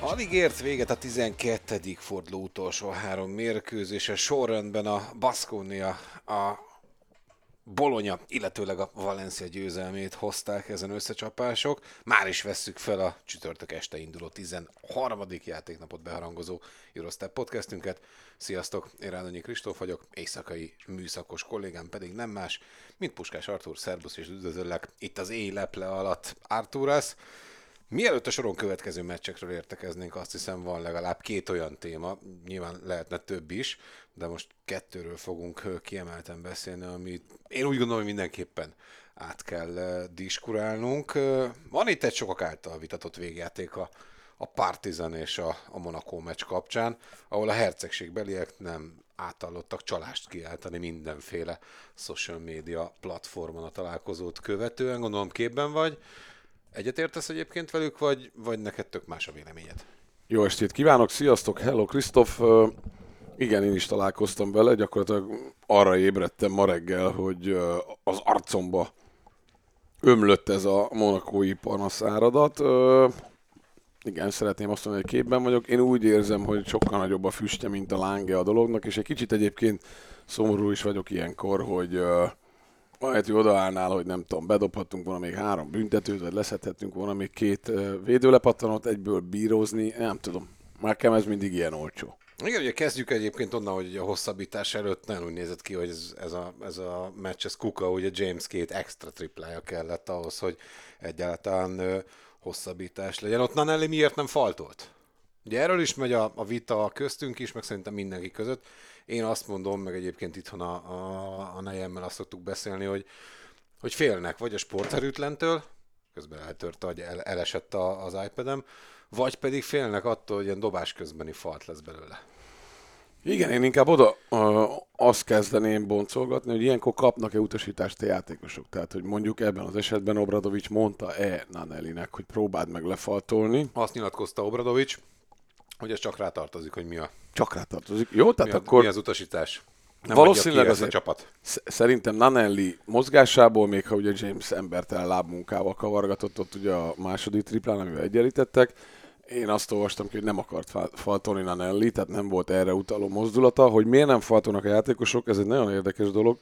Alig ért véget a 12. forduló utolsó három mérkőzése. Sorrendben a Baskonia, a Bolonya, illetőleg a Valencia győzelmét hozták ezen összecsapások. Már is vesszük fel a csütörtök este induló 13. játéknapot beharangozó Eurostep podcastünket. Sziasztok, én Rádonyi Kristóf vagyok, éjszakai műszakos kollégám pedig nem más, mint Puskás Artur, szerbusz és üdvözöllek itt az éj leple alatt Arturas. Mielőtt a soron következő meccsekről értekeznénk, azt hiszem van legalább két olyan téma, nyilván lehetne több is, de most kettőről fogunk kiemelten beszélni, amit én úgy gondolom, hogy mindenképpen át kell diskurálnunk. Van itt egy sokak által vitatott végjáték a, a Partizan és a, a Monaco meccs kapcsán, ahol a hercegségbeliek nem átallottak csalást kiáltani mindenféle social media platformon a találkozót követően. Gondolom képben vagy. Egyetértesz egyébként velük, vagy, vagy neked tök más a véleményed? Jó estét kívánok, sziasztok, hello Krisztof. Igen, én is találkoztam vele, gyakorlatilag arra ébredtem ma reggel, hogy az arcomba ömlött ez a monakói parmaszáradat. Ö, Igen, szeretném azt mondani, hogy képben vagyok. Én úgy érzem, hogy sokkal nagyobb a füstje, mint a lánge a dolognak, és egy kicsit egyébként szomorú is vagyok ilyenkor, hogy ö, ahelyett, hogy odaállnál, hogy nem tudom, bedobhatunk volna még három büntetőt, vagy leszedhetünk volna még két védőlepattanót, egyből bírozni, nem tudom. Nekem ez mindig ilyen olcsó. Igen, ugye kezdjük egyébként onnan, hogy a hosszabbítás előtt nem úgy nézett ki, hogy ez, ez, a, ez a meccs, ez kuka, ugye James két extra triplája kellett ahhoz, hogy egyáltalán hosszabbítás legyen. Ott Nanelli miért nem faltolt? Ugye erről is megy a, a vita köztünk is, meg szerintem mindenki között. Én azt mondom, meg egyébként itthon a, a, a nejemmel azt szoktuk beszélni, hogy, hogy félnek vagy a sporterőtlentől, közben eltört, hogy el, elesett a, az iPad-em, vagy pedig félnek attól, hogy ilyen dobás közbeni falt lesz belőle. Igen, én inkább oda ö, azt kezdeném boncolgatni, hogy ilyenkor kapnak-e utasítást a játékosok. Tehát, hogy mondjuk ebben az esetben Obradovics mondta-e Nanelinek, hogy próbáld meg lefaltolni. Azt nyilatkozta Obradovics, hogy ez csak rátartozik, hogy mi, a, Csak rátartozik. Jó, mi, tehát a, akkor mi az utasítás. Nem Valószínűleg ezt a csapat. sz- szerintem Nanelli mozgásából, még ha ugye James embertelen lábmunkával kavargatott ott ugye a második triplán, amivel egyenlítettek, én azt olvastam ki, hogy nem akart fal- faltolni Nanelli, tehát nem volt erre utaló mozdulata. Hogy miért nem faltolnak a játékosok, ez egy nagyon érdekes dolog.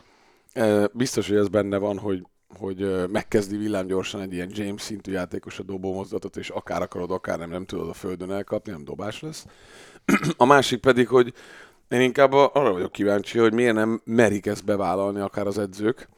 E, Biztos, hogy ez benne van, hogy hogy megkezdi villámgyorsan egy ilyen James szintű játékos a dobó mozdulatot, és akár akarod, akár nem, nem tudod a földön elkapni, nem dobás lesz. A másik pedig, hogy én inkább arra vagyok kíváncsi, hogy miért nem merik ezt bevállalni akár az edzők,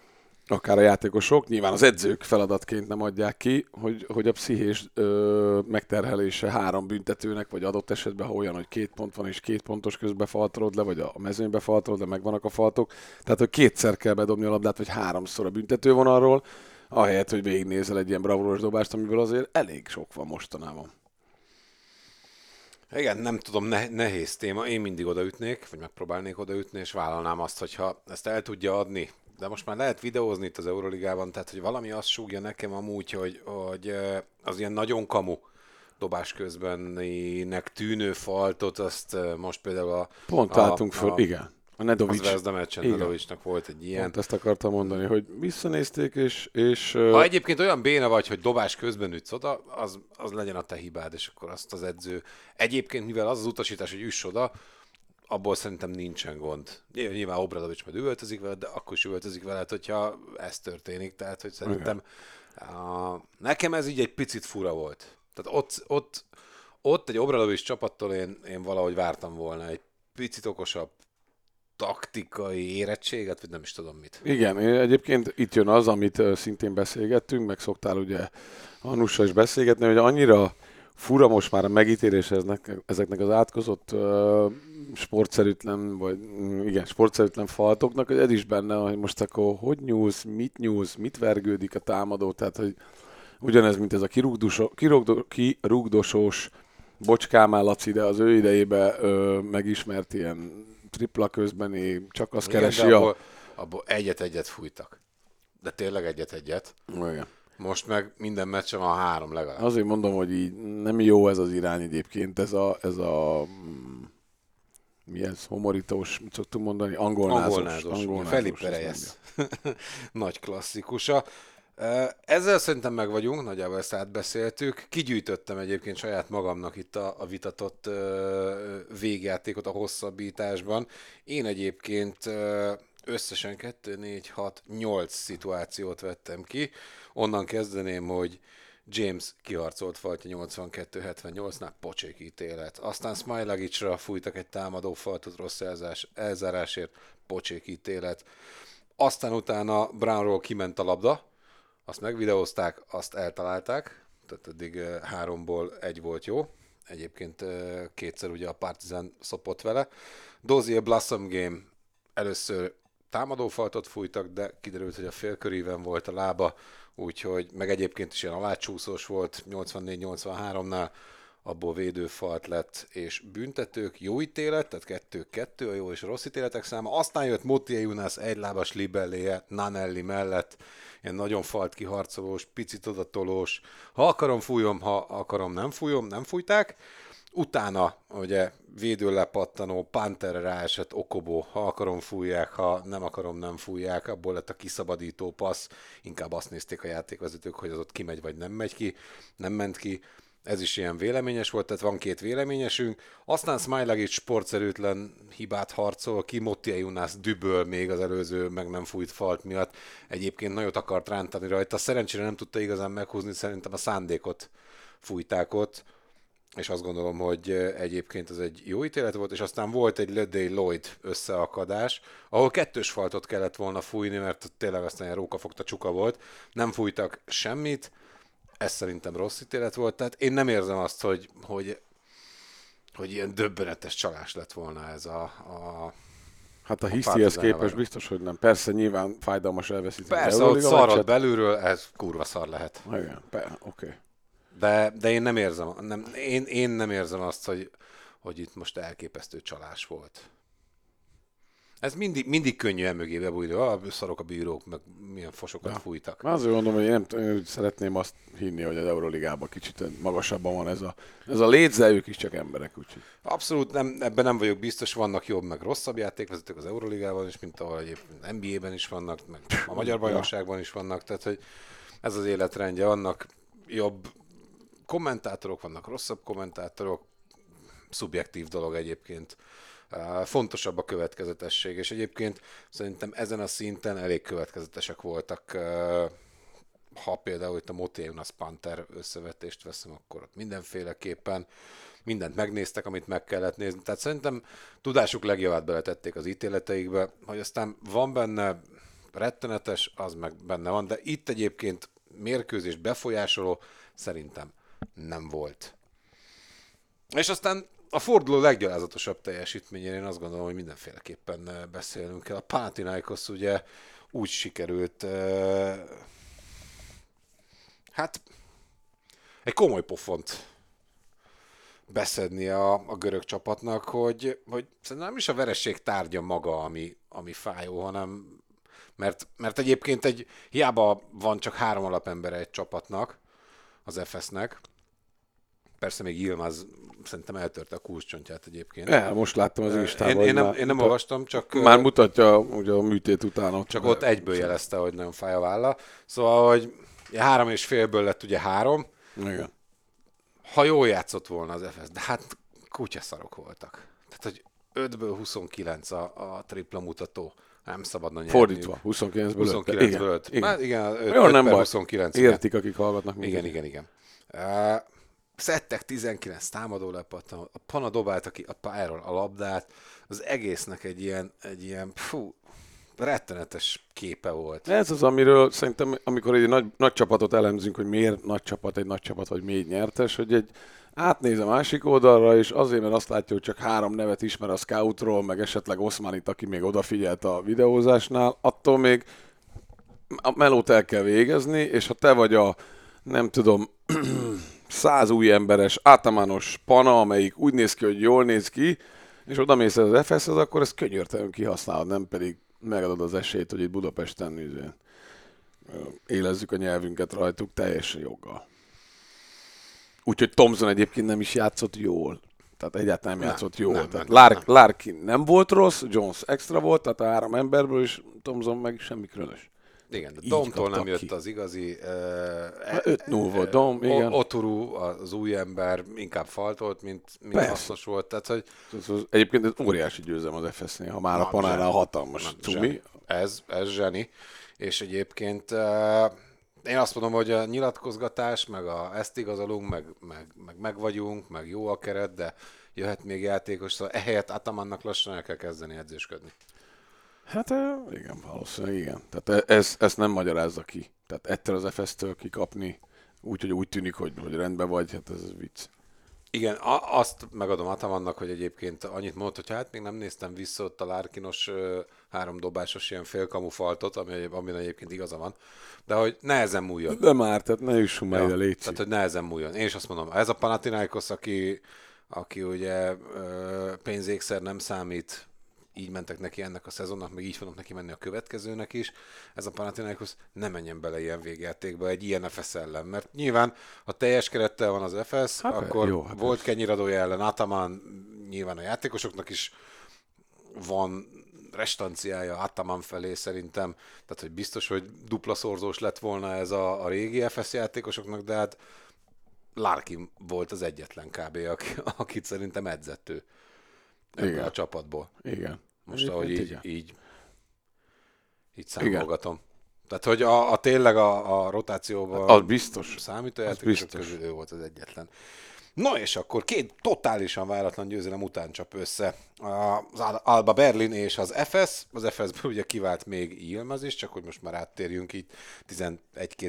akár a játékosok. Nyilván az edzők feladatként nem adják ki, hogy, hogy a pszichés ö, megterhelése három büntetőnek, vagy adott esetben, ha olyan, hogy két pont van, és két pontos közben faltolod le, vagy a mezőnybe faltolod le, megvannak a faltok. Tehát, hogy kétszer kell bedobni a labdát, vagy háromszor a büntetővonalról, ahelyett, hogy végignézel egy ilyen bravúros dobást, amiből azért elég sok van mostanában. Igen, nem tudom, ne, nehéz téma. Én mindig odaütnék, vagy megpróbálnék odaütni, és vállalnám azt, hogyha ezt el tudja adni. De most már lehet videózni itt az Euroligában, tehát hogy valami azt súgja nekem amúgy, hogy, hogy az ilyen nagyon kamu dobás közbeninek tűnő faltot, azt most például a... Pont a, álltunk föl, a, igen. A Az Nedovics. Vezda meccsen Igen. Nedovicsnak volt egy ilyen. Pont ezt akartam mondani, hogy visszanézték, és, és Ha egyébként olyan béna vagy, hogy dobás közben ütsz oda, az, az legyen a te hibád, és akkor azt az edző... Egyébként, mivel az az utasítás, hogy üss oda, abból szerintem nincsen gond. Nyilván Obradovics majd üvöltözik vele, de akkor is üvöltözik vele, hogyha ez történik. Tehát, hogy szerintem a, nekem ez így egy picit fura volt. Tehát ott, ott, ott egy Obradovics csapattól én, én valahogy vártam volna egy picit okosabb taktikai érettséget, vagy nem is tudom mit. Igen, én egyébként itt jön az, amit szintén beszélgettünk, meg szoktál ugye Anussal is beszélgetni, hogy annyira fura most már a megítélés eznek, ezeknek az átkozott uh, sportszerűtlen, vagy igen, sportszerűtlen faltoknak, hogy ez is benne, hogy most akkor hogy nyúlsz, mit nyúlsz, mit vergődik a támadó, tehát hogy ugyanez, mint ez a kirugdosó, kirugdo, kirugdosós Bocskámán Laci, de az ő idejében ö, megismert ilyen tripla közbeni, csak azt Igen, keresi de a... abból, abból egyet-egyet fújtak. De tényleg egyet-egyet. Igen. Most meg minden meccsen van három legalább. Azért mondom, hogy így nem jó ez az irány egyébként, ez a, ez a mm, mi ez, homorítós, mit szoktunk mondani, angolnázos Felipe azt Reyes. Nagy klasszikusa. Ezzel szerintem meg vagyunk, nagyjából ezt átbeszéltük. Kigyűjtöttem egyébként saját magamnak itt a, a vitatott ö, végjátékot a hosszabbításban. Én egyébként ö, összesen 2, 4, 6, 8 szituációt vettem ki. Onnan kezdeném, hogy James kiharcolt faltja 82-78-nál pocsék ítélet. Aztán Smailagicsra fújtak egy támadó faltot rossz elzás, elzárásért, pocsék ítélet. Aztán utána Brownról kiment a labda, azt megvideózták, azt eltalálták, tehát eddig eh, háromból egy volt jó. Egyébként eh, kétszer ugye a Partizan szopott vele. Dozier Blossom Game először támadófaltot fújtak, de kiderült, hogy a félköríven volt a lába, úgyhogy meg egyébként is ilyen alácsúszós volt 84-83-nál, abból védőfalt lett, és büntetők, jó ítélet, tehát kettő-kettő, a jó és a rossz ítéletek száma. Aztán jött Motia Junas egylábas libelléje Nanelli mellett, ilyen nagyon falt kiharcolós, picit odatolós. Ha akarom, fújom, ha akarom, nem fújom, nem fújták. Utána ugye védőlepattanó, Panther ráesett, Okobo, ha akarom fújják, ha nem akarom nem fújják, abból lett a kiszabadító passz, inkább azt nézték a játékvezetők, hogy az ott kimegy vagy nem megy ki, nem ment ki, ez is ilyen véleményes volt, tehát van két véleményesünk. Aztán Smiley sportszerűtlen hibát harcol, ki. Motti Junász düböl még az előző meg nem fújt falt miatt. Egyébként nagyot akart rántani rajta, szerencsére nem tudta igazán meghúzni, szerintem a szándékot fújták ott és azt gondolom, hogy egyébként ez egy jó ítélet volt, és aztán volt egy Ledday Lloyd összeakadás, ahol kettős faltot kellett volna fújni, mert tényleg aztán ilyen rókafogta csuka volt, nem fújtak semmit, ez szerintem rossz ítélet volt, tehát én nem érzem azt, hogy, hogy, hogy ilyen döbbenetes csalás lett volna ez a, a Hát a hisztihez képest biztos, hogy nem. Persze nyilván fájdalmas elveszíteni. Persze, ott szarod belülről, ez kurva szar lehet. Igen, oké. Okay. De, de én nem érzem, nem, én, én nem érzem azt, hogy, hogy itt most elképesztő csalás volt. Ez mindig, mindig könnyű emögé bebújni, ah, szarok a bírók, meg milyen fosokat ja. fújtak. Azért mondom, hogy én nem szeretném azt hinni, hogy az Euroligában kicsit magasabban van ez a, ez a létze, ők is csak emberek. Úgyhogy. Abszolút nem, ebben nem vagyok biztos, vannak jobb, meg rosszabb játékvezetők az Euroligában is, mint ahol egyébként NBA-ben is vannak, meg a Magyar Bajnokságban is vannak, tehát hogy ez az életrendje, vannak jobb kommentátorok, vannak rosszabb kommentátorok, szubjektív dolog egyébként. Fontosabb a következetesség, és egyébként szerintem ezen a szinten elég következetesek voltak. Ha például itt a Moté Panther összevetést veszem, akkor ott mindenféleképpen mindent megnéztek, amit meg kellett nézni. Tehát szerintem tudásuk legjavát beletették az ítéleteikbe, hogy aztán van benne rettenetes, az meg benne van, de itt egyébként mérkőzés befolyásoló szerintem nem volt. És aztán a forduló leggyalázatosabb teljesítményén én azt gondolom, hogy mindenféleképpen eh, beszélnünk kell. A Panathinaikos ugye úgy sikerült, eh, hát egy komoly pofont beszedni a, a görög csapatnak, hogy, hogy szerintem nem is a veresség tárgya maga, ami, ami fájó, hanem mert, mert egyébként egy hiába van csak három alapembere egy csapatnak, az FS-nek. Persze még Yilmaz szerintem eltörte a kulcscsontját egyébként. Ja, most láttam az Instában. Én, én, nem, én nem olvastam, csak... Már mutatja ugye a műtét után. Csak ott egyből jelezte, hogy nagyon fáj a válla. Szóval, hogy három és félből lett ugye három. Igen. Ha jól játszott volna az FS, de hát kutyaszarok voltak. Tehát, hogy 5-ből 29 a, a tripla mutató. Nem szabadna nyerni. Fordítva, 29-ből 29 igen, igen. igen. igen 5, Jó, 5 nem baj. 29. Értik, akik hallgatnak minket. Igen, igen, igen. Uh, szedtek 19 támadó lepattan, a Pana dobálta ki a pályáról a labdát, az egésznek egy ilyen, egy ilyen fú, rettenetes képe volt. Ez az, amiről szerintem, amikor egy nagy, nagy csapatot elemzünk, hogy miért nagy csapat egy nagy csapat, vagy miért nyertes, hogy egy átnéz a másik oldalra, és azért, mert azt látja, hogy csak három nevet ismer a scoutról, meg esetleg Oszmanit, aki még odafigyelt a videózásnál, attól még a melót el kell végezni, és ha te vagy a, nem tudom, száz új emberes, átamános pana, amelyik úgy néz ki, hogy jól néz ki, és oda mész az FS-hez, akkor ezt könyörtelenül kihasználod, nem pedig megadod az esélyt, hogy itt Budapesten üzén. élezzük a nyelvünket rajtuk teljesen joggal. Úgyhogy Thompson egyébként nem is játszott jól. Tehát egyáltalán nem, játszott jól. nem, tehát nem, Lark, Larkin nem volt rossz, Jones extra volt, tehát a három emberből, és Thompson meg semmi különös. Igen, de Domtól nem jött ki. az igazi... Hát 5-0 volt Dom, igen. Oturu, az új ember, inkább faltolt, mint, mint Persze. hasznos volt. Tehát, hogy Ez, az, egyébként ez óriási győzelem az FS-nél, ha már a Na, panánál zseni. hatalmas cumi. Ez, ez zseni. És egyébként uh, én azt mondom, hogy a nyilatkozgatás, meg a, ezt igazolunk, meg, meg, meg, meg vagyunk, meg jó a keret, de jöhet még játékos, szóval ehelyett Atamannak lassan el kell kezdeni edzősködni. Hát igen, valószínűleg igen. Tehát e- ez, ezt nem magyarázza ki. Tehát ettől az FS-től kikapni, úgy, hogy úgy tűnik, hogy, hogy rendben vagy, hát ez vicc. Igen, a, azt megadom Atamannak, hogy egyébként annyit mondott, hogy hát még nem néztem vissza ott a Lárkinos háromdobásos ilyen félkamu faltot, ami, amin egyébként igaza van, de hogy nehezen múljon. De már, tehát ne jussunk már ide, légy Tehát, hogy nehezen múljon. Én is azt mondom, ez a Panathinaikos, aki, aki ugye pénzékszer nem számít, így mentek neki ennek a szezonnak, meg így fognak neki menni a következőnek is. Ez a Panathinaikos ne menjen bele ilyen végjátékba egy ilyen FS ellen, mert nyilván, ha teljes kerettel van az FS, Hát, akkor jó, hát volt kenyiradója ellen Ataman, nyilván a játékosoknak is van restanciája Ataman felé szerintem, tehát hogy biztos, hogy dupla szorzós lett volna ez a, a régi FS játékosoknak, de hát Larkin volt az egyetlen kb. Aki, akit szerintem edzett ő ebből Igen. a csapatból. Igen. Most ahogy Egyébként így, igen. így, így számolgatom. Tehát, hogy a, a tényleg a, a rotációban Az biztos. számító Az biztos. közül ő volt az egyetlen. No és akkor két totálisan váratlan győzelem után csap össze az Al- Alba Berlin és az FS. Az FS-ből ugye kivált még Ilmaz is, csak hogy most már áttérjünk itt 11-2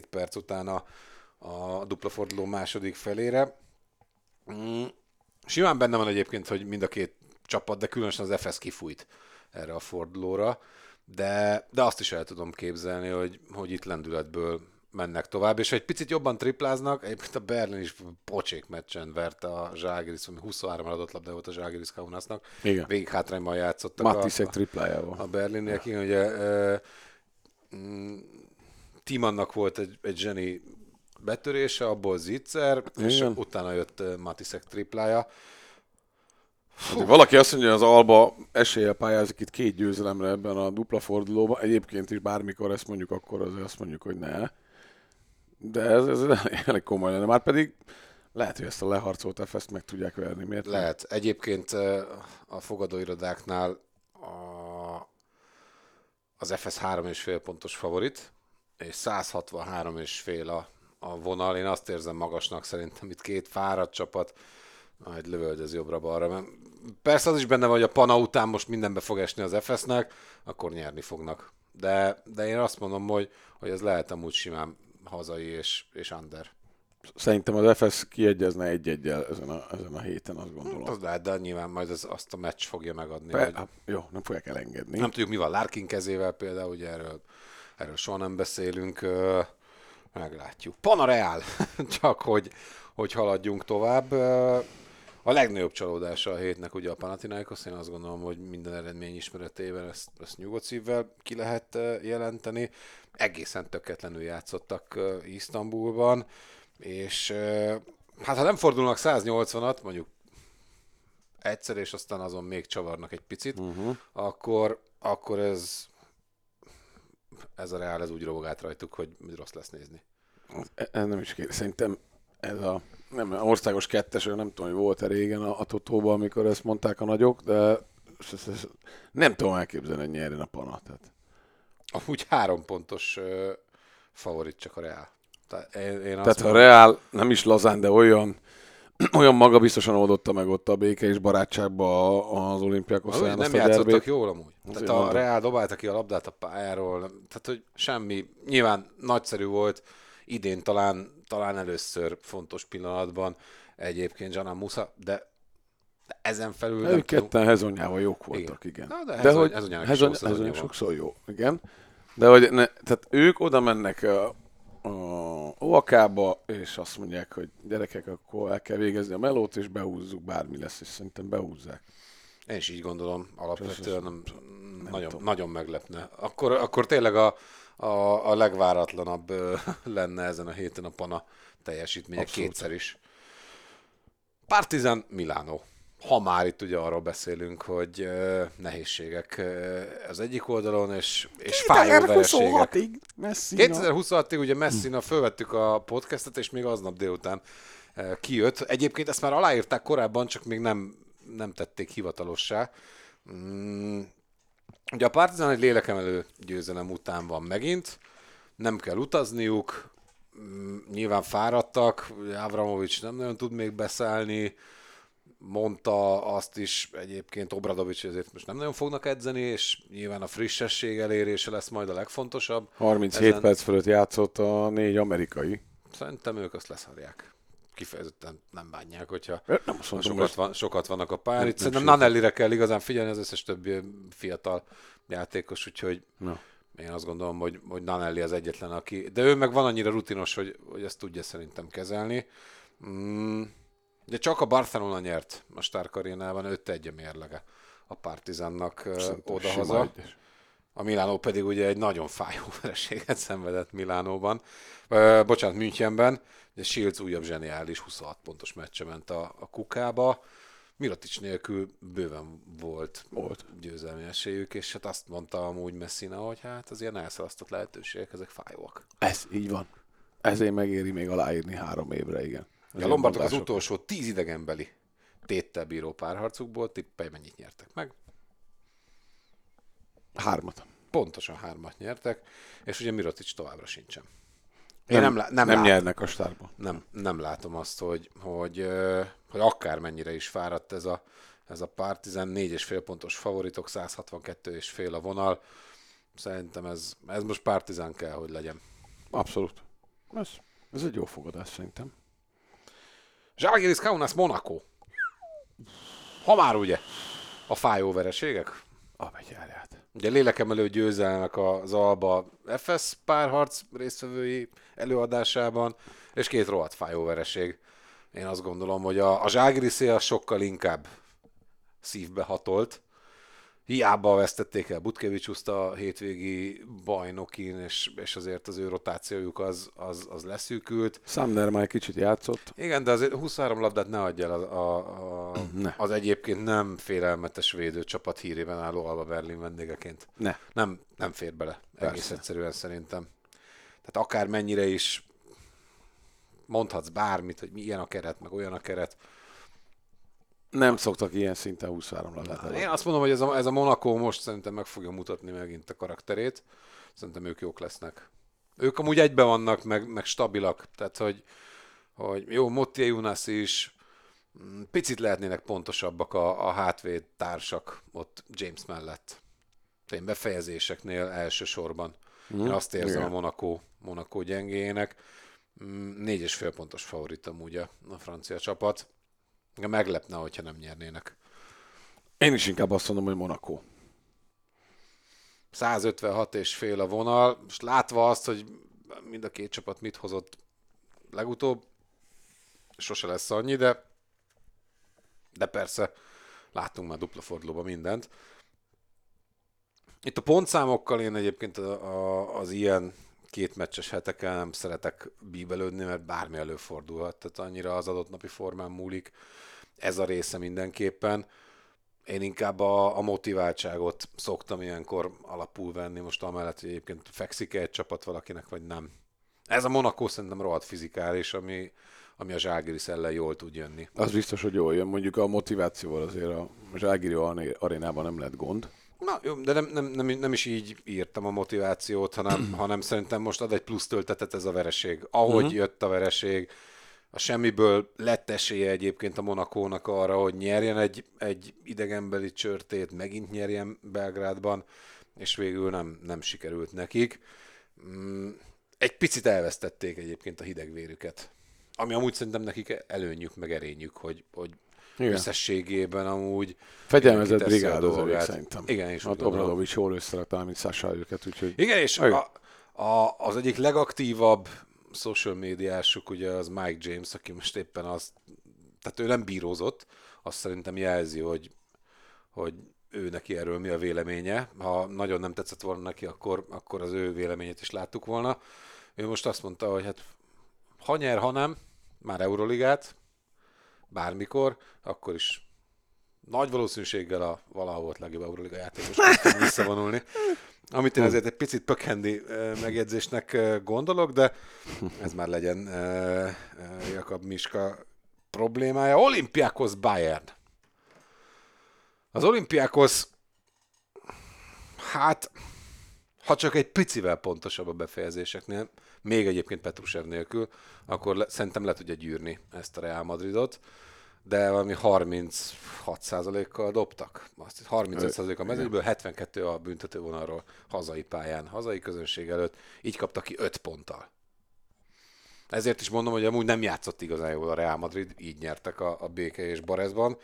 perc után a, a dupla forduló második felére. Mm, simán benne van egyébként, hogy mind a két csapat, de különösen az FS kifújt erre a fordulóra, de, de azt is el tudom képzelni, hogy, hogy itt lendületből mennek tovább, és egy picit jobban tripláznak, egyébként a Berlin is pocsék meccsen verte a Zságiris, ami 23 adott labda volt a Zságiris Kaunasnak. Igen. Végig hátrányban játszottak Mattisek triplájával. a berliniek, igen, ugye ö, mm, Timannak volt egy, egy zseni betörése, abból Zitzer, és Igen. utána jött ö, Matisek triplája. Hát, valaki azt mondja, az Alba eséllyel pályázik itt két győzelemre ebben a dupla fordulóban. Egyébként is bármikor ezt mondjuk, akkor azért azt mondjuk, hogy ne. De ez, ez elég- komoly lenne. Már pedig lehet, hogy ezt a leharcolt FS-t meg tudják verni. Miért? Lehet. Egyébként a fogadóirodáknál a, az FS 3,5 pontos favorit, és 163,5 a, a vonal. Én azt érzem magasnak szerintem itt két fáradt csapat, majd lövöldöz jobbra-balra. Mert Persze az is benne van, hogy a Pana után most mindenbe fog esni az FS-nek, akkor nyerni fognak. De, de én azt mondom, hogy, hogy ez lehet amúgy simán hazai és, és under. Szerintem az FS kiegyezne egy-egyel ezen a, ezen a héten, azt gondolom. Az lehet, de nyilván majd az, azt a meccs fogja megadni. Pe- hogy- hát, jó, nem fogják elengedni. Nem tudjuk, mi van Larkin kezével például, ugye erről, erről soha nem beszélünk, meglátjuk. Panareál, csak hogy, hogy haladjunk tovább. A legnagyobb csalódása a hétnek ugye a Panathinaikos, én azt gondolom, hogy minden eredmény ismeretében ezt, ezt nyugodt szívvel ki lehet ö, jelenteni. Egészen tökéletlenül játszottak ö, Isztambulban, és ö, hát ha nem fordulnak 180-at, mondjuk egyszer, és aztán azon még csavarnak egy picit, uh-huh. akkor, akkor ez ez a Reál ez úgy robog át rajtuk, hogy rossz lesz nézni. E- Ez nem is kér. Szerintem ez a nem, országos kettes, nem tudom, hogy volt-e régen a, a Totóban, amikor ezt mondták a nagyok, de nem tudom elképzelni, hogy nyerjen a Pana. Tehát. Amúgy három pontos uh, favorit csak a Reál. Tehát én, én azt Tehát mondom, Reál nem is lazán, de olyan, olyan magabiztosan oldotta meg ott a béke és barátságba az olimpiákos hogy nem játszottak jól amúgy. Tehát Azért a mondom. Reál dobálta ki a labdát a pályáról, tehát hogy semmi, nyilván nagyszerű volt, idén talán, talán először fontos pillanatban egyébként Jana Musa, de, ezen felül De nem ők tudunk. ketten hezonyával jók voltak, igen. igen. Na, de de hogy Hezonyának is hezony, hezony sokszor jó, igen. De hogy ne, tehát ők oda mennek a, a OAK-ba, és azt mondják, hogy gyerekek, akkor el kell végezni a melót, és behúzzuk, bármi lesz, és szerintem behúzzák. Én is így gondolom, alapvetően nem, nem nagyon, tudom. nagyon meglepne. Akkor, akkor tényleg a, a, a legváratlanabb lenne ezen a héten a Pana teljesítménye Abszolút. kétszer is. Partizan Milano. Ha már itt ugye arról beszélünk, hogy ö, nehézségek ö, az egyik oldalon, és, és fájó vereségek. Messi. 2026-ig ugye Messina fölvettük a podcastet, és még aznap délután eh, kijött. Egyébként ezt már aláírták korábban, csak még nem, nem tették hivatalossá. Mm, Ugye a Partizan egy lélekemelő győzelem után van megint, nem kell utazniuk, Mm, nyilván fáradtak, Avramovics nem nagyon tud még beszállni, mondta azt is egyébként Obradovics, hogy ezért most nem nagyon fognak edzeni, és nyilván a frissesség elérése lesz majd a legfontosabb. 37 Ezen- perc fölött játszott a négy amerikai. Szerintem ők azt leszarják. Kifejezetten nem bánják, hogyha Nem sokat, van, sokat vannak a pályán. Nem- Itt nem szerintem. Nanellire kell igazán figyelni, az összes többi fiatal játékos, úgyhogy Na. én azt gondolom, hogy, hogy Nanelli az egyetlen, aki... De ő meg van annyira rutinos, hogy, hogy ezt tudja szerintem kezelni. Mm, de csak a Barcelona nyert a Stark Arénában, 5 1 a mérlege a Szerintem odahaza. A Milánó pedig ugye egy nagyon fájó vereséget szenvedett Milánóban. Ö, bocsánat, Münchenben. Ugye Shields újabb zseniális 26 pontos meccse ment a, a kukába. Mirotic nélkül bőven volt, Volt. győzelmi esélyük, és hát azt mondta amúgy Messina, hogy hát az ilyen elszalasztott lehetőségek, ezek fájóak. Ez így van. Ezért megéri még aláírni három évre, igen. A Lombardok az utolsó tíz idegenbeli téttel bíró párharcukból, tippelj mennyit nyertek meg. Hármat. Pontosan hármat nyertek, és ugye Mirotic továbbra sincsen. Én Nem, nem, lá- nem, nem nyernek a stárba. nem, nem látom azt, hogy, hogy, hogy akármennyire is fáradt ez a, ez a Partizan, 4,5 pontos favoritok, 162 és fél a vonal. Szerintem ez, ez most Partizan kell, hogy legyen. Abszolút. Ez, ez egy jó fogadás szerintem. Zsalgiris Kaunas Monaco. Ha már ugye a fájó vereségek. A betyárját. Ugye lélekemelő győzelmek az Alba FS párharc résztvevői előadásában, és két rohadt fájó vereség. Én azt gondolom, hogy a, a Zságriszé az sokkal inkább szívbe hatolt. Hiába vesztették el Butkevicsuszt a hétvégi bajnokin, és, és azért az ő rotációjuk az, az, az leszűkült. Sumner már egy kicsit játszott. Igen, de azért 23 labdát ne adj el a, a, a, Ne. az egyébként nem félelmetes védőcsapat hírében álló Alba Berlin vendégeként. Ne. Nem, nem fér bele. Egész Persze. egyszerűen szerintem. Tehát akár mennyire is mondhatsz bármit, hogy milyen a keret, meg olyan a keret. Nem szoktak ilyen szinten 23 labdát Én azt mondom, hogy ez a, ez a Monaco most szerintem meg fogja mutatni megint a karakterét. Szerintem ők jók lesznek. Ők amúgy egybe vannak, meg, meg stabilak. Tehát, hogy, hogy jó, Motti Jonas is, mm, picit lehetnének pontosabbak a, a hátvéd társak ott James mellett. Én befejezéseknél elsősorban. Mm, Én azt érzem igen. a Monaco, Monaco gyengéjének. Mm, Négy és fél pontos favorit amúgy a, a francia csapat. Engem Meglepne, hogyha nem nyernének. Én is inkább azt mondom, hogy Monaco. 156 és fél a vonal. Most látva azt, hogy mind a két csapat mit hozott legutóbb, sose lesz annyi, de, de persze láttunk már dupla fordulóban mindent. Itt a pontszámokkal én egyébként a, a, az ilyen két meccses heteken nem szeretek bíbelődni, mert bármi előfordulhat, tehát annyira az adott napi formán múlik. Ez a része mindenképpen. Én inkább a, a motiváltságot szoktam ilyenkor alapul venni, most amellett, hogy egyébként fekszik egy csapat valakinek, vagy nem. Ez a Monaco szerintem rohadt fizikális, ami, ami a Zságirisz ellen jól tud jönni. Az biztos, hogy jól jön. Mondjuk a motivációval azért a Zságiri arénában nem lett gond. Na jó, de nem, nem, nem, nem is így írtam a motivációt, hanem, hanem szerintem most ad egy plusz töltetet ez a vereség. Ahogy uh-huh. jött a vereség, a semmiből lett esélye egyébként a Monakónak arra, hogy nyerjen egy, egy idegenbeli csörtét, megint nyerjen Belgrádban, és végül nem, nem sikerült nekik. Mm, Egy picit elvesztették egyébként a hidegvérüket. Ami amúgy szerintem nekik előnyük, meg erényük, hogy, hogy Igen. összességében amúgy Fegyelmezett mindenki teszi a brigád az övék dolgát. szerintem. Igen, és Hát. Obradovics jól összerakta, mint Sasha őket, úgyhogy... Igen, és a, a, az egyik legaktívabb social médiásuk ugye az Mike James, aki most éppen az, tehát ő nem bírózott, azt szerintem jelzi, hogy, hogy ő neki erről mi a véleménye. Ha nagyon nem tetszett volna neki, akkor, akkor az ő véleményét is láttuk volna. Ő most azt mondta, hogy hát ha nyer, ha nem, már Euroligát, bármikor, akkor is nagy valószínűséggel a valahol volt legjobb Euroliga játékos visszavonulni. Amit én azért egy picit pökhendi megjegyzésnek gondolok, de ez már legyen Jakab Miska problémája. Olimpiákos Bayern. Az olimpiákos, hát, ha csak egy picivel pontosabb a befejezéseknél, még egyébként Petrusev nélkül, akkor le, szerintem le tudja gyűrni ezt a Real Madridot, de valami 36%-kal dobtak. Azt 35% a mezőből, 72 a büntetővonalról hazai pályán, hazai közönség előtt, így kaptak ki 5 ponttal. Ezért is mondom, hogy amúgy nem játszott igazán jól a Real Madrid, így nyertek a, a Béke és Barezban.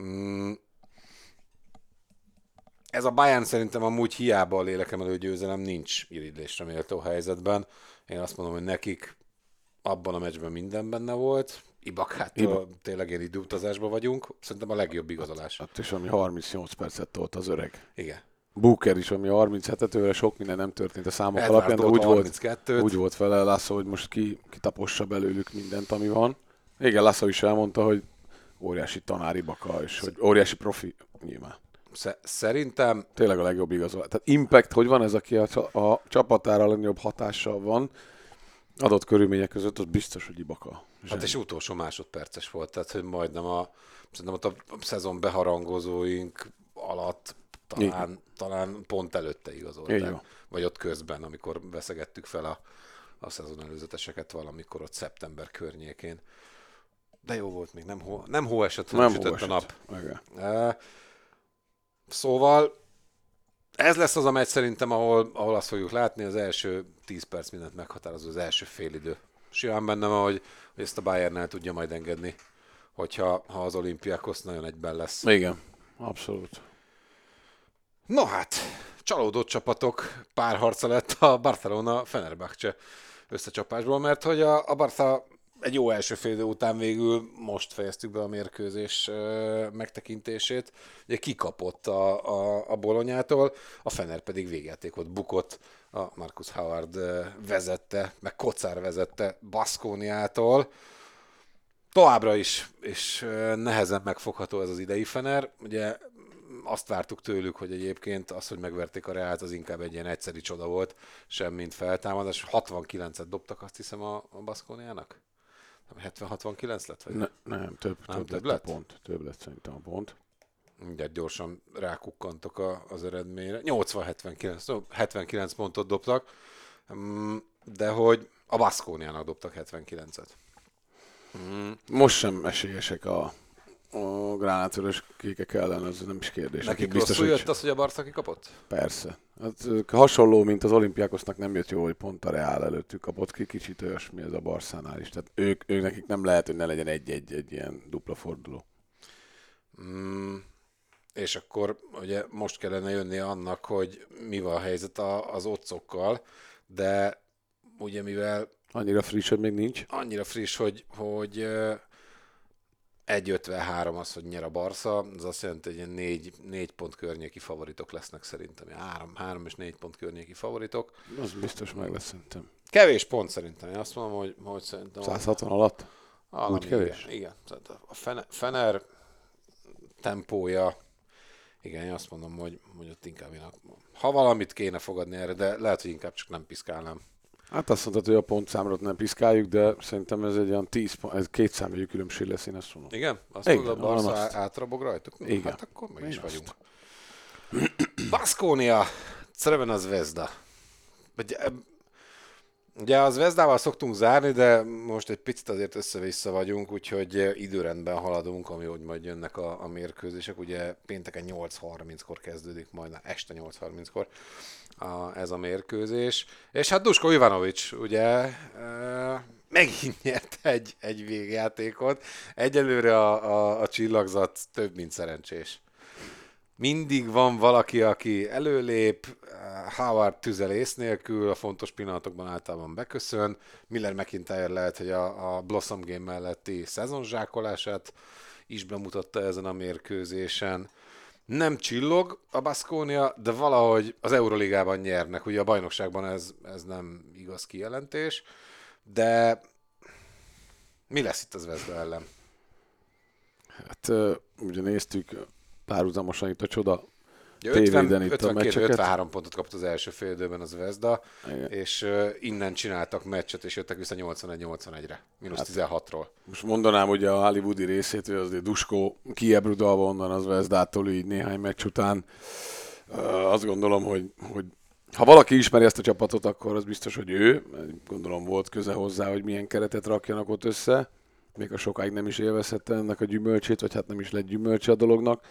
Mm, ez a Bayern szerintem amúgy hiába a lélekemelő győzelem nincs irigylésre méltó helyzetben. Én azt mondom, hogy nekik abban a meccsben minden benne volt. Ibakától Iba- tényleg én időutazásban vagyunk. Szerintem a legjobb igazolás. Hát és ami 38 percet tolt az öreg. Igen. Booker is, ami 37-et, őre sok minden nem történt a számok Edward alapján, de úgy volt, 32-t. úgy volt vele László, hogy most ki, kitapossa belőlük mindent, ami van. Igen, László is elmondta, hogy óriási tanári baka, és hogy óriási profi, nyilván. Sze- Szerintem Tényleg a legjobb igazolás. Tehát impact, hogy van ez, aki a, a csapatára a legnagyobb hatással van, adott körülmények között, az biztos, hogy Ibaka. Hát és utolsó másodperces volt, tehát hogy majdnem a, szerintem ott a szezon beharangozóink alatt talán, talán pont előtte igazolták. Vagy ott közben, amikor veszegettük fel a, a szezon előzeteseket valamikor ott szeptember környékén. De jó volt még, nem hó, nem hó esett, nem, Nem sütött olvasott. a nap. Igen. E, Szóval ez lesz az a meccs szerintem, ahol, ahol azt fogjuk látni, az első 10 perc mindent meghatározó, az első fél idő. Simán bennem, hogy, hogy ezt a Bayern el tudja majd engedni, hogyha ha az olimpiákos nagyon egyben lesz. Igen, abszolút. No hát, csalódott csapatok párharca lett a Barcelona Fenerbahce összecsapásból, mert hogy a, a Barca egy jó első fél idő után végül most fejeztük be a mérkőzés megtekintését. Ugye kikapott a, a, a Bolonyától, a Fener pedig végjátékot bukott, a Marcus Howard vezette, meg Kocár vezette Baszkóniától. Továbbra is, és nehezen megfogható ez az idei Fener. Ugye azt vártuk tőlük, hogy egyébként az, hogy megverték a Reált, az inkább egy ilyen egyszeri csoda volt, sem mint feltámadás. 69-et dobtak azt hiszem a, a Baszkóniának? Nem, 70-69 lett? Vagy? Ne, nem, több, Nem, több, több lett, lett? pont. Több lett szerintem a pont. Mindjárt gyorsan rákukkantok a, az eredményre. 80-79, no, 79 pontot dobtak, Mm, de hogy a Baszkóniának dobtak 79-et. Most sem esélyesek a, a gránátörös kékek ellen, ez nem is kérdés. Nekik biztos, rosszul hogy jött az, hogy a Barca kikapott? Persze. Hát, hasonló, mint az olimpiákosznak nem jött jó, hogy pont a Reál előttük kapott ki, kicsit olyasmi ez a Barszánál is. Tehát ők, ők nekik nem lehet, hogy ne legyen egy-egy egy ilyen dupla forduló. Mm, és akkor ugye most kellene jönni annak, hogy mi van a helyzet a, az otcokkal, de ugye mivel Annyira friss, hogy még nincs. annyira friss, hogy, hogy 1.53 az, hogy nyer a Barca, az azt jelenti, hogy ilyen 4, 4 pont környéki favoritok lesznek szerintem. 3, 3 és 4 pont környéki favoritok. Az biztos meg lesz szerintem. Kevés pont szerintem. Én azt mondom, hogy, hogy szerintem... 160 alatt? Valami, Úgy kevés? Igen, igen. Tehát a Fener, Fener tempója, igen, én azt mondom, hogy, hogy ott inkább én, ha valamit kéne fogadni erre, de lehet, hogy inkább csak nem piszkálnám. Hát azt mondtad, hogy a pontszámot nem piszkáljuk, de szerintem ez egy olyan 10 pont, ez két számjegyű különbség lesz, én azt mondom. Igen? Azt Igen, mondod, a Barca azt. átrabog rajtuk? Igen. Hát akkor meg is vagyunk. azt. Baskónia, Crvena Zvezda. Ugye, em, ugye az Zvezdával szoktunk zárni, de most egy picit azért össze-vissza vagyunk, úgyhogy időrendben haladunk, ami hogy majd jönnek a, a mérkőzések. Ugye pénteken 8.30-kor kezdődik, majd este 8.30-kor a, ez a mérkőzés. És hát Dusko Ivanovics, ugye e, megint nyert egy, egy végjátékot. Egyelőre a, a, a csillagzat több, mint szerencsés. Mindig van valaki, aki előlép, Howard tüzel ész nélkül, a fontos pillanatokban általában beköszön. Miller McIntyre lehet, hogy a, a Blossom Game melletti szezonzsákolását is bemutatta ezen a mérkőzésen. Nem csillog a Baskonia, de valahogy az Euroligában nyernek. Ugye a bajnokságban ez, ez nem igaz kijelentés, de mi lesz itt az Vezda ellen? Hát ugye néztük párhuzamosan itt a csoda Ja, tévéden 50, itt a 52, meccseket. 53 pontot kapott az első fél időben az Vezda, Igen. és uh, innen csináltak meccset, és jöttek vissza 81-81-re, mínusz Hát- 16-ról. Most mondanám ugye a hollywoodi részét, hogy azért Duskó kiebrudalva onnan az Vezdától így néhány meccs után. Ö, Azt gondolom, hogy, hogy ha valaki ismeri ezt a csapatot, akkor az biztos, hogy ő. Gondolom volt köze hozzá, hogy milyen keretet rakjanak ott össze. Még a sokáig nem is élvezhette ennek a gyümölcsét, vagy hát nem is lett gyümölcse a dolognak.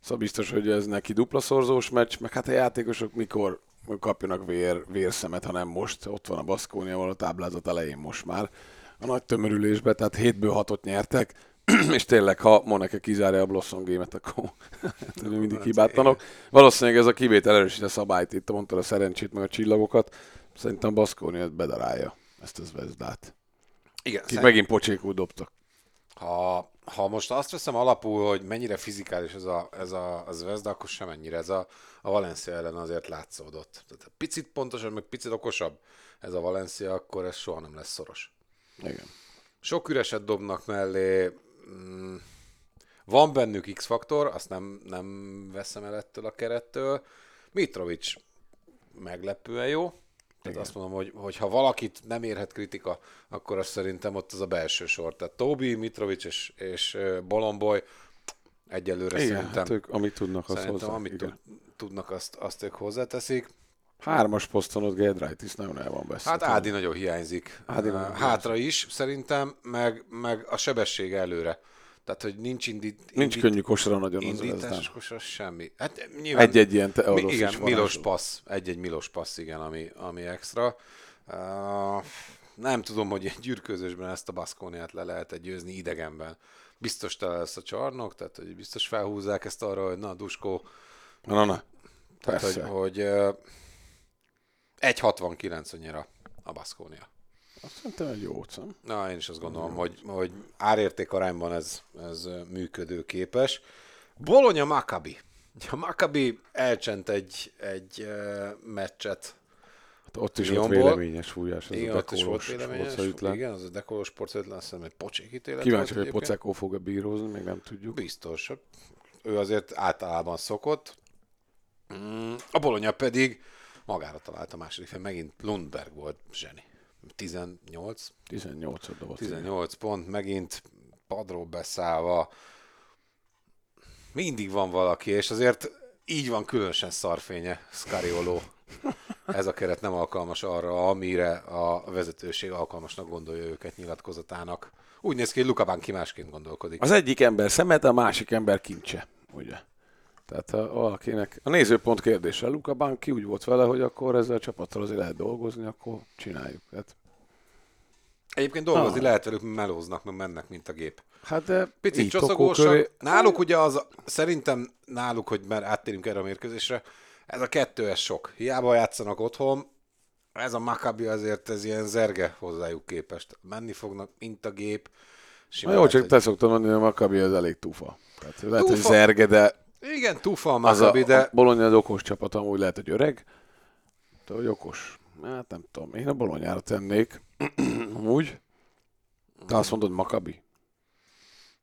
Szóval biztos, hogy ez neki dupla szorzós meccs, meg hát a játékosok mikor kapjanak vér, vérszemet, ha nem most. Ott van a Baszkóniával a táblázat elején most már a nagy tömörülésbe, tehát 7-ből 6-ot nyertek, és tényleg, ha Moneke kizárja a Blossom Game-et, akkor hát mindig hibátlanok. Valószínűleg ez a kivétel erősít a szabályt, itt mondtad a szerencsét, meg a csillagokat. Szerintem Baszkónia bedarálja ezt az Vezdát. Igen, Kik szerint- megint pocsékul dobtak. Ha, ha most azt veszem alapul, hogy mennyire fizikális ez a, ez a az Vezda, akkor sem ennyire. Ez a, a Valencia ellen azért látszódott. Tehát picit pontosabb, meg picit okosabb ez a Valencia, akkor ez soha nem lesz szoros. Igen. Sok üreset dobnak mellé, mm, van bennük X-faktor, azt nem, nem veszem el ettől a kerettől. Mitrovic meglepően jó. Tehát azt mondom, hogy, hogy ha valakit nem érhet kritika, akkor azt szerintem ott az a belső sor. Tehát Tobi, Mitrovic és, és Bolomboy egyelőre Igen, szerintem, hát ők amit tudnak, azt hozzá. amit Igen. tud, tudnak, azt, azt ők hozzáteszik. Hármas poszton ott Gedrájtis nagyon el van beszélve. Hát Ádi nagyon hiányzik. Ádi Ádi nagyon Hátra is szerintem, meg, meg a sebesség előre. Tehát, hogy nincs indít, Nincs indít, könnyű kosra nagyon az indításos Vezdán. kosar, semmi. Hát nyilván, Egy-egy ilyen te, mi, igen, Milos passz, egy-egy Milos passz, igen, ami, ami extra. Uh, nem tudom, hogy egy gyűrkőzésben ezt a Baszkóniát le lehet győzni idegenben. Biztos tele lesz a csarnok, tehát hogy biztos felhúzzák ezt arra, hogy na, Duskó, Na, na, na. tehát hogy, Persze. hogy uh, 1.69 annyira a Baszkónia. Azt szerintem egy jó szem. Na, én is azt gondolom, hogy, hogy árérték arányban ez, ez működőképes. Bologna Maccabi. A Maccabi elcsent egy, egy meccset. Hát ott is volt Lyonból. véleményes fújás. Ez Igen, a volt dekolós sportszerűtlen. Igen, az a dekolós sportszerűtlen, azt hiszem, egy pocsék ítélet Kíváncsi, volt hogy. Pocekó fog-e bírózni, még nem tudjuk. Biztos. Ő azért általában szokott. Mm, A Bologna pedig magára talált a második fél. Megint Lundberg volt zseni. 18, 18 dobott. 18 pont, megint padról beszállva. Mindig van valaki, és azért így van különösen szarfénye Scariolo. Ez a keret nem alkalmas arra, amire a vezetőség alkalmasnak gondolja őket nyilatkozatának. Úgy néz ki, hogy Luka Banki másként gondolkodik. Az egyik ember szemet, a másik ember kincse, ugye? Tehát a, valakinek, a nézőpont kérdése. Luka Banki úgy volt vele, hogy akkor ezzel a csapattal azért lehet dolgozni, akkor csináljuk. Hát, Egyébként dolgozni Ah. lehet velük, melóznak, mert mennek, mint a gép. hát de Picit csoszogósak. köré- Náluk ugye az, szerintem náluk, hogy már áttérünk erre a mérkőzésre, ez a kettő, ez sok. Hiába játszanak otthon, ez a Maccabi azért ez ilyen zerge hozzájuk képest. Menni fognak, mint a gép. Na Simán jó, lehet, csak hogy- te szoktad mondani, hogy a Maccabi az elég tufa. Tehát lehet, hogy Tufa. zerge, de Igen, tufa a az a, Maccabi, a de Bologna az okos csapat, amúgy lehet, hogy öreg, de hogy okos. Hát nem tudom, én a Bolonyára tennék. Amúgy. Te azt mondod Maccabi?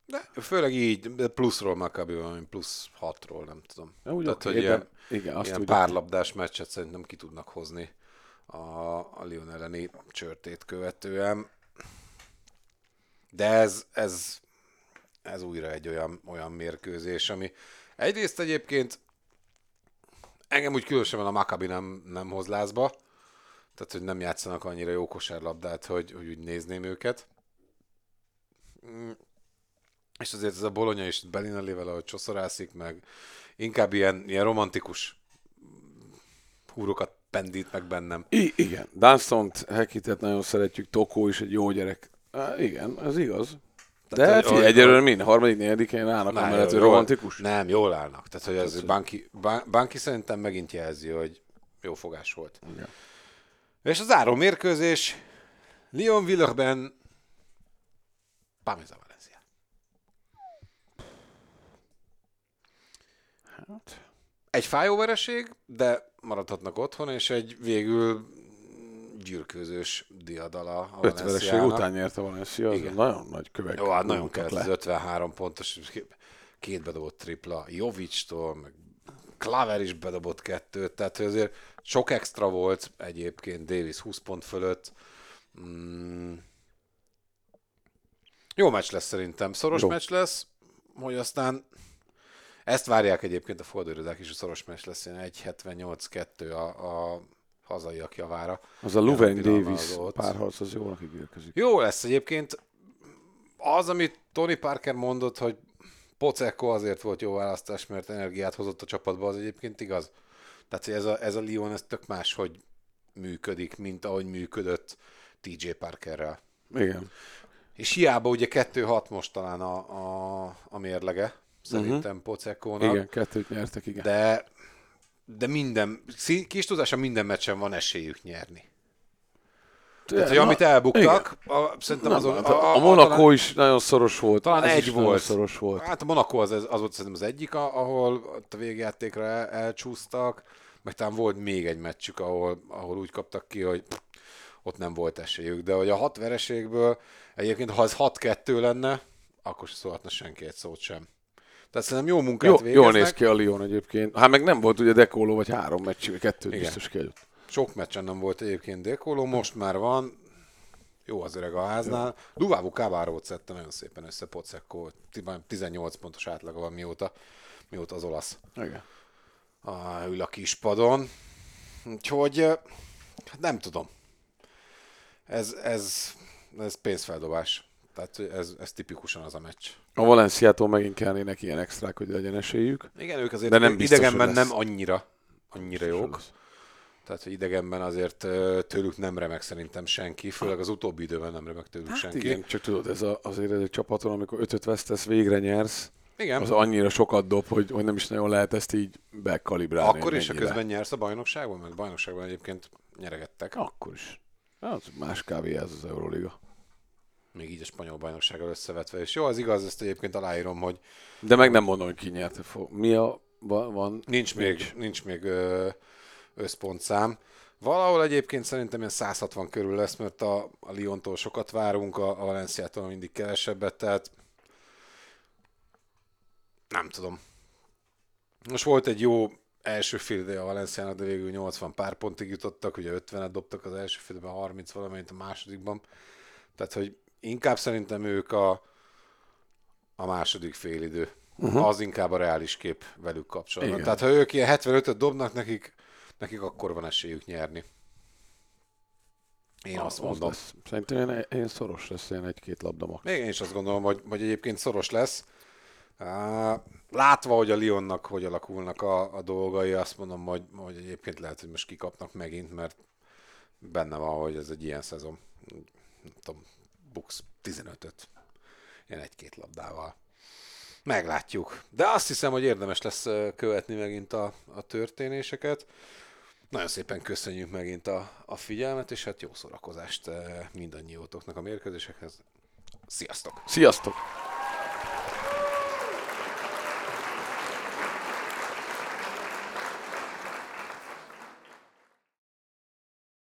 de főleg így, de pluszról Maccabi valami plusz hatról, nem tudom. Ja, úgy Tehát, oké, hogy de- ilyen, igen, azt ilyen úgy- párlabdás meccset szerintem ki tudnak hozni a, a Lyon elleni csörtét követően. De ez, ez, ez újra egy olyan, olyan mérkőzés, ami egyrészt egyébként engem úgy különösen a Maccabi nem, nem hoz lázba, tehát hogy nem játszanak annyira jó kosárlabdát, hogy, hogy úgy nézném őket. Mm. És azért ez a Bologna is Belinellével, ahogy csoszorászik, meg inkább ilyen, ilyen romantikus húrokat pendít meg bennem. I- igen, Dunstont, Hekitet nagyon szeretjük, Tokó is egy jó gyerek. Á, igen, ez igaz. De Tehát, hogy- egyelőre mind, harmadik, negyedikén állnak, Na, amellett, hogy jól- romantikus. Nem, jól állnak. Tehát, hogy ez hogy- Banki, Ban- Banki szerintem megint jelzi, hogy jó fogás volt. Igen. És az záró mérkőzés Lyon Villeurben Pameza Valencia. Egy fájó vereség, de maradhatnak otthon, és egy végül gyűrkőzős diadala a Öt vereség Valenciának. után nyerte Valencia, az Igen. nagyon nagy kövek. Jó, hát nagyon kellett az 53 pontos, két bedobott tripla, Jovicstól, meg Klaver is bedobott kettőt, tehát hogy azért sok extra volt egyébként, Davis 20 pont fölött. Mm. Jó meccs lesz szerintem, szoros Jó. meccs lesz, hogy aztán ezt várják egyébként a fordulódák is, hogy szoros meccs lesz, ilyen 1.78-2 a, a hazaiak javára. Az a Luven Davis párharc, az jónak ígérkezik. Jó lesz egyébként. Az, amit Tony Parker mondott, hogy Pocekko azért volt jó választás, mert energiát hozott a csapatba, az egyébként igaz. Tehát, hogy ez a, ez a Lyon, ez tök más, hogy működik, mint ahogy működött TJ Parkerrel. Igen. És hiába ugye 2-6 most talán a, a, a mérlege, szerintem uh-huh. Pocekkónak. Igen, kettőt nyertek, igen. De, de minden, kis tudása minden meccsen van esélyük nyerni. Tehát, hogy amit elbuktak, a, szerintem azon... hát a, a Monaco is nagyon szoros volt. Talán ez egy volt. szoros volt. Hát a Monaco az, az volt szerintem az egyik, a- ahol a végjátékra el, elcsúsztak, meg talán volt még egy meccsük, ahol, ahol úgy kaptak ki, hogy pff, ott nem volt esélyük. De hogy a hat vereségből egyébként, ha ez 6-2 lenne, akkor se szólhatna senki egy szót sem. Tehát szerintem jó munkát Jó, végeznek. jól néz ki a Lyon egyébként. Hát meg nem volt ugye Dekóló, vagy három meccs, vagy kettőt Igen. biztos kiadott. Sok meccsen nem volt egyébként Dékoló, most már van. Jó az öreg a háznál. Duvávu Kávárót szedte nagyon szépen össze Pocekko. 18 pontos átlaga van mióta, mióta az olasz Igen. a, ül a kispadon. Úgyhogy hát nem tudom. Ez, ez, ez pénzfeldobás. Tehát ez, ez tipikusan az a meccs. A Valenciától megint kellnének ilyen extrák, hogy legyen esélyük. Igen, ők azért De nem biztos, idegenben lesz. nem annyira, annyira jók. Tehát, hogy idegenben azért tőlük nem remek szerintem senki, főleg az utóbbi időben nem remek tőlük Hát senki. igen, csak tudod, ez a, azért ez egy csapaton, amikor ötöt vesztesz, végre nyersz, Igen. az annyira sokat dob, hogy, hogy nem is nagyon lehet ezt így bekalibrálni. Akkor is, ha közben nyersz a bajnokságban, mert a bajnokságban egyébként nyeregettek. Akkor is. Az más kávé ez az Euroliga. Még így a spanyol bajnoksággal összevetve. És jó, az igaz, ezt egyébként aláírom, hogy De meg nem mondom, hogy ki nyerte fog. Mi a... Van, van nincs még, nincs még ö, összpontszám. Valahol egyébként szerintem ilyen 160 körül lesz, mert a, a Lyontól sokat várunk, a, a Valenciától mindig kevesebbet, tehát nem tudom. Most volt egy jó első fél ide a Valenciának, de végül 80 pár pontig jutottak, ugye 50-et dobtak az első félben, 30 valamelyik a másodikban. Tehát, hogy inkább szerintem ők a, a második félidő. Uh-huh. Az inkább a reális kép velük kapcsolatban. Igen. Tehát, ha ők ilyen 75-öt dobnak nekik, nekik akkor van esélyük nyerni. Én azt az mondom. Lesz. Szerintem ilyen, ilyen szoros lesz, ilyen egy-két labda max. Még én is azt gondolom, hogy, hogy egyébként szoros lesz. Látva, hogy a Lyonnak hogy alakulnak a, a dolgai, azt mondom, hogy, hogy egyébként lehet, hogy most kikapnak megint, mert benne van, hogy ez egy ilyen szezon. Nem tudom, Bux 15-öt. Ilyen egy-két labdával. Meglátjuk. De azt hiszem, hogy érdemes lesz követni megint a, a történéseket. Nagyon szépen köszönjük megint a, a figyelmet, és hát jó szórakozást mindannyiótoknak a mérkőzésekhez. Sziasztok! Sziasztok!